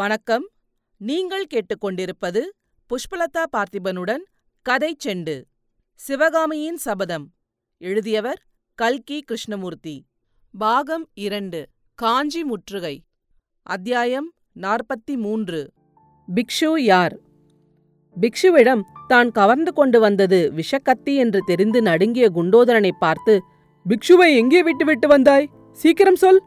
வணக்கம். நீங்கள் கேட்டுக்கொண்டிருப்பது புஷ்பலதா பார்த்திபனுடன் கதை செண்டு. சிவகாமியின் சபதம். எழுதியவர் கல்கி கிருஷ்ணமூர்த்தி. பாகம் இரண்டு காஞ்சி முற்றுகை. அத்தியாயம் நாற்பத்தி மூன்று பிக்ஷு யார்? பிக்ஷுவிடம் தான் கவர்ந்து கொண்டு வந்தது விஷக்கத்தி என்று தெரிந்து நடுங்கிய குண்டோதரனை பார்த்து பிக்ஷுவை எங்கே விட்டுவிட்டு வந்தாய்? சீக்கிரம் சொல்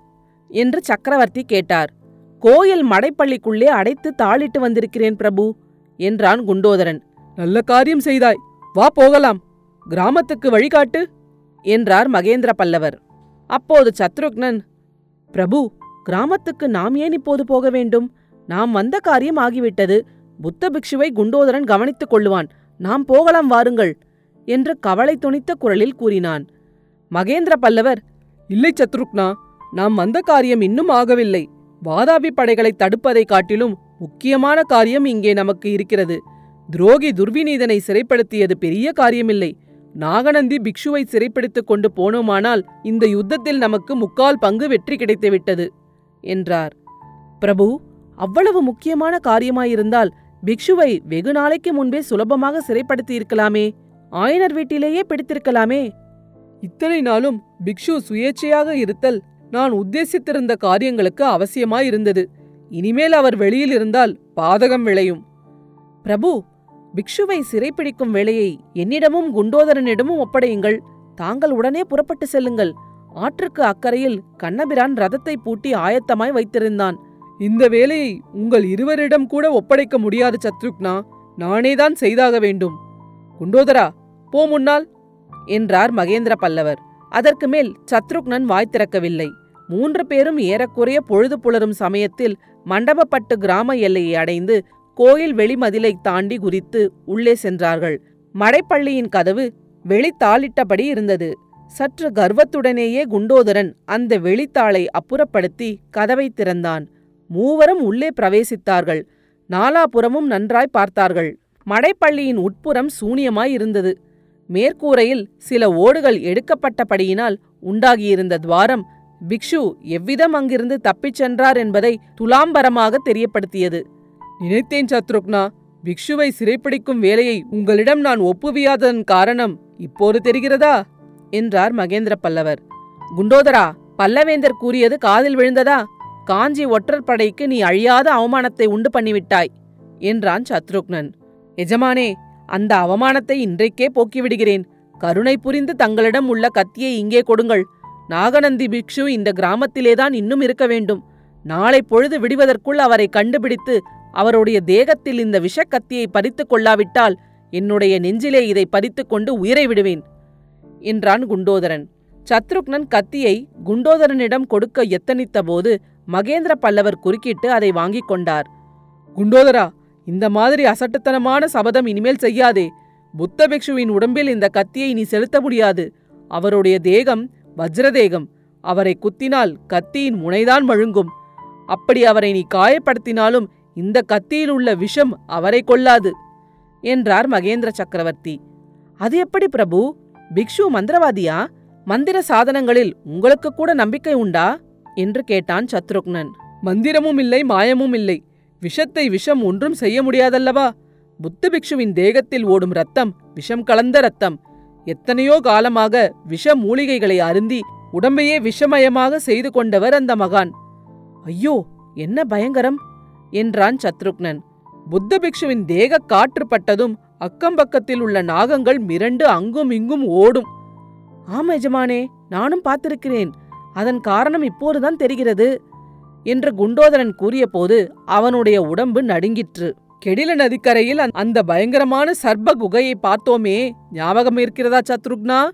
என்று சக்கரவர்த்தி கேட்டார். கோயில் மடைப்பள்ளிக்குள்ளே அடைத்து தாளிட்டு வந்திருக்கிறேன் பிரபு என்றான் குண்டோதரன். நல்ல காரியம் செய்தாய். வா போகலாம். கிராமத்துக்கு வழிகாட்டு என்றார் மகேந்திர பல்லவர் அப்போது சத்ருக்னன் பிரபு கிராமத்துக்கு நாம் ஏன் இப்போது போக வேண்டும்? நாம் வந்த காரியம் ஆகிவிட்டது. புத்த பிக்ஷுவை குண்டோதரன் கவனித்துக் கொள்ளுவான். நாம் போகலாம் வாருங்கள் என்று கவலை துணித்த குரலில் கூறினான். மகேந்திர பல்லவர் இல்லை சத்ருக்னா நாம் வந்த காரியம் இன்னும் ஆகவில்லை. வாதாபி படைகளை தடுப்பதை காட்டிலும் முக்கியமான காரியம் இங்கே நமக்கு இருக்கிறது. துரோகி துர்விநீதனை சிறைப்படுத்தியது பெரிய காரியமில்லை. நாகநந்தி பிக்ஷுவை சிறைப்பிடித்துக் கொண்டு போனோமானால் இந்த யுத்தத்தில் நமக்கு முக்கால் பங்கு வெற்றி கிடைத்துவிட்டது என்றார். பிரபு அவ்வளவு முக்கியமான காரியமாயிருந்தால் பிக்ஷுவை வெகு நாளைக்கு முன்பே சுலபமாக சிறைப்படுத்தியிருக்கலாமே ஆயனர் வீட்டிலேயே பிடித்திருக்கலாமே. இத்தனை நாளும் பிக்ஷு சுயேட்சையாக இருத்தல் நான் உத்தேசித்திருந்த காரியங்களுக்கு அவசியமாயிருந்தது. இனிமேல் அவர் வெளியில் இருந்தால் பாதகம் விளையும். பிரபு பிக்ஷுவை சிறைப்பிடிக்கும் வேலையை என்னிடமும் குண்டோதரனிடமும் ஒப்படையுங்கள். தாங்கள் உடனே புறப்பட்டு செல்லுங்கள். ஆற்றுக்கு அக்கறையில் கண்ணபிரான் ரதத்தை பூட்டி ஆயத்தமாய் வைத்திருந்தான். இந்த வேலையை உங்கள் இருவரிடம் கூட ஒப்படைக்க முடியாது சத்ருக்னா. நானேதான் செய்தாக வேண்டும். குண்டோதரா போ முன்னால் என்றார் மகேந்திர பல்லவர். அதற்கு மேல் சத்ருக்னன் வாய் திறக்கவில்லை. மூன்று பேரும் ஏறக்குறைய பொழுது புலரும் சமயத்தில் மண்டபப்பட்டு கிராம எல்லையை அடைந்து கோயில் வெளிமதிலை தாண்டி குதித்து உள்ளே சென்றார்கள். மடைப்பள்ளியின் கதவு வெளித்தாளிட்டபடி இருந்தது. சற்று கர்வத்துடனேயே குண்டோதரன் அந்த வெளித்தாளை அப்புறப்படுத்தி கதவை திறந்தான். மூவரும் உள்ளே பிரவேசித்தார்கள். நாலாபுறமும் நன்றாய் பார்த்தார்கள். மடைப்பள்ளியின் உட்புறம் சூனியமாய் இருந்தது. மேற்கூரையில் சில ஓடுகள் எடுக்கப்பட்டபடியினால் உண்டாகியிருந்த துவாரம் பிக்ஷு எவ்விதம் அங்கிருந்து தப்பிச் சென்றார் என்பதை துலாம்பரமாக தெரியப்படுத்தியது. நினைத்தேன் சத்ருக்னா பிக்ஷுவை சிறைப்பிடிக்கும் வேலையை உங்களிடம் நான் ஒப்புவியாததன் காரணம் இப்போது தெரிகிறதா? என்றார் மகேந்திர பல்லவர். குண்டோதரா பல்லவேந்தர் கூறியது காதில் விழுந்ததா? காஞ்சி ஒற்றர் படைக்கு நீ அழியாத அவமானத்தை உண்டு பண்ணிவிட்டாய் என்றான் சத்ருக்னன். எஜமானே அந்த அவமானத்தை இன்றைக்கே போக்கிவிடுகிறேன். கருணை புரிந்து தங்களிடம் உள்ள கத்தியை இங்கே கொடுங்கள். நாகநந்தி பிக்ஷு இந்த கிராமத்திலேதான் இன்னும் இருக்க வேண்டும். நாளை பொழுது விடுவதற்குள் அவரை கண்டுபிடித்து அவருடைய தேகத்தில் இந்த விஷக்கத்தியை பறித்து கொள்ளாவிட்டால் என்னுடைய நெஞ்சிலே இதை பறித்து கொண்டு உயிரை விடுவேன். என்றான் குண்டோதரன். சத்ருக்னன் கத்தியை குண்டோதரனிடம் கொடுக்க எத்தனித்தபோது மகேந்திர பல்லவர் குறுக்கிட்டு அதை வாங்கிக் கொண்டார். குண்டோதரா இந்த மாதிரி அசட்டுத்தனமான சபதம் இனிமேல் செய்யாதே. புத்த பிக்ஷுவின் உடம்பில் இந்த கத்தியை நீ செலுத்த முடியாது. அவருடைய தேகம் வஜ்ரதேகம். அவரை குத்தினால் கத்தியின் முனைதான் மழுங்கும் அப்படி அவரை நீ காயப்படுத்தினாலும் இந்த கத்தியில் உள்ள விஷம் அவரை கொல்லாது என்றார் மகேந்திர சக்கரவர்த்தி. அது எப்படி பிரபு? பிக்ஷு மந்திரவாதியா? மந்திர சாதனங்களில் உங்களுக்கு கூட நம்பிக்கை உண்டா? என்று கேட்டான் சத்ருக்னன். மந்திரமும் இல்லை மாயமும் இல்லை. விஷத்தை விஷம் ஒன்றும் செய்ய முடியாதல்லவா? புத்த பிக்ஷுவின் தேகத்தில் ஓடும் ரத்தம் விஷம் கலந்த ரத்தம் எத்தனையோ காலமாக விஷ மூலிகைகளை அருந்தி உடம்பையே விஷமயமாக செய்து கொண்டவர் அந்த மகான். ஐயோ என்ன பயங்கரம்? என்றான் சத்ருக்னன். புத்த பிக்ஷுவின் தேக காற்று பட்டதும் அக்கம்பக்கத்தில் உள்ள நாகங்கள் மிரண்டு அங்கும் இங்கும் ஓடும். ஆம் எஜமானே நானும் பார்த்திருக்கிறேன். அதன் காரணம் இப்போதுதான் தெரிகிறது. என்று குண்டோதரன் கூறியபோது அவனுடைய உடம்பு நடுங்கிற்று. கெடில நதிக்கரையில் அந்த பயங்கரமான சர்ப குகையை பார்த்தோமே. ஞாபகம் இருக்கிறதா சத்ருக்னா?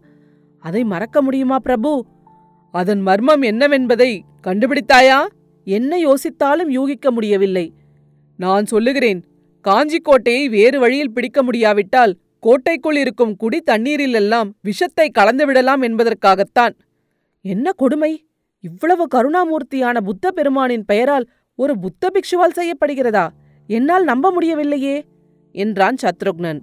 அதை மறக்க முடியுமா பிரபு? அதன் மர்மம் என்னவென்பதை கண்டுபிடித்தாயா? என்ன யோசித்தாலும் யூகிக்க முடியவில்லை. நான் சொல்லுகிறேன் காஞ்சி கோட்டையை வேறு வழியில் பிடிக்க முடியாவிட்டால் கோட்டைக்குள் இருக்கும் குடி தண்ணீரிலெல்லாம் விஷத்தை கலந்துவிடலாம் என்பதற்காகத்தான். என்ன கொடுமை? இவ்வளவு கருணாமூர்த்தியான புத்த பெருமானின் பெயரால் ஒரு புத்த பிக்ஷுவால் செய்யப்படுகிறதா? என்னால் நம்ப முடியவில்லையே என்றான் சத்ருக்னன்.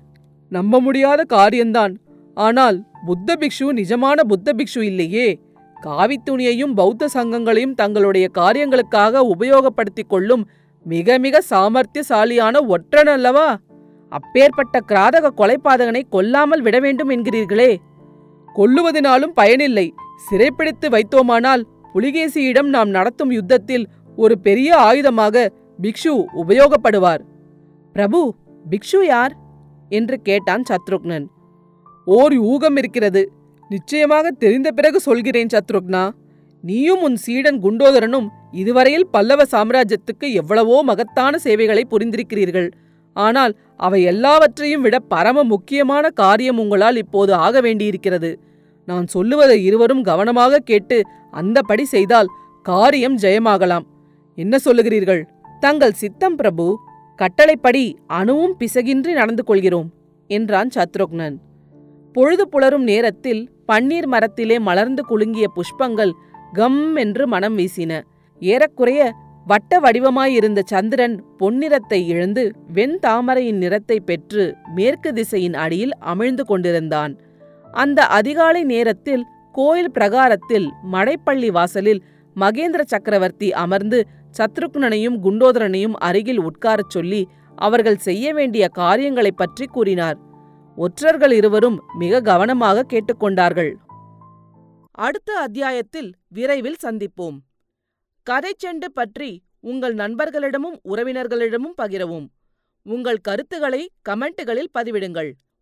நம்ப முடியாத காரியம்தான் ஆனால் புத்த பிக்ஷு நிஜமான புத்த பிக்ஷு இல்லையே. காவித்துணியையும் பௌத்த சங்கங்களையும் தங்களுடைய காரியங்களுக்காக உபயோகப்படுத்திக் கொள்ளும் மிக மிக சாமர்த்தியசாலியான ஒற்றன் அல்லவா அப்பேற்பட்ட கிராதக கொலைபாதகனை கொல்லாமல் விட வேண்டும் என்கிறீர்களே. கொல்லுவதனாலும் பயனில்லை. சிறைப்பிடித்து வைத்தோமானால் புலிகேசியிடம் நாம் நடத்தும் யுத்தத்தில் ஒரு பெரிய ஆயுதமாக பிக்ஷு உபயோகப்படுவார். பிரபு பிக்ஷு யார்? என்று கேட்டான் சத்ருக்னன். ஓர் யூகம் இருக்கிறது. நிச்சயமாக தெரிந்த பிறகு சொல்கிறேன் சத்ருக்னா. நீயும் உன் சீடன் குண்டோதரனும் இதுவரையில் பல்லவ சாம்ராஜ்யத்துக்கு எவ்வளவோ மகத்தான சேவைகளை புரிந்திருக்கிறீர்கள். ஆனால் அவை எல்லாவற்றையும் விட பரம முக்கியமான காரியம் உங்களால் இப்போது ஆக வேண்டியிருக்கிறது. நான் சொல்லுவதை இருவரும் கவனமாக கேட்டு அந்தபடி செய்தால் காரியம் ஜெயமாகலாம். என்ன சொல்லுகிறீர்கள்? தங்கள் சித்தம் பிரபு கட்டளைப்படி அணுவும் பிசகின்றி நடந்து கொள்கிறோம் என்றான் சத்ருக்னன். பொழுது புலரும் நேரத்தில் பன்னீர் மரத்திலே மலர்ந்து குலுங்கிய புஷ்பங்கள் கம் என்று மனம் வீசின. ஏறக்குறைய வட்ட வடிவமாயிருந்த சந்திரன் பொன்னிறத்தை இழந்து வெண்தாமரையின் நிறத்தை பெற்று மேற்கு திசையின் அடியில் அமிழ்ந்து கொண்டிருந்தான். அந்த அதிகாலை நேரத்தில் கோயில் பிரகாரத்தில் மடைப்பள்ளி வாசலில் மகேந்திர சக்கரவர்த்தி அமர்ந்து சத்ருக்னனையும் குண்டோதரனையும் அருகில் உட்காரச் சொல்லி அவர்கள் செய்ய வேண்டிய காரியங்களைப் பற்றி கூறினார். ஒற்றர்கள் இருவரும் மிக கவனமாக கேட்டுக்கொண்டார்கள். அடுத்த அத்தியாயத்தில் விரைவில் சந்திப்போம். கதை செண்டு பற்றி உங்கள் நண்பர்களிடமும் உறவினர்களிடமும் பகிரவும். உங்கள் கருத்துக்களை கமெண்ட்டுகளில் பதிவிடுங்கள்.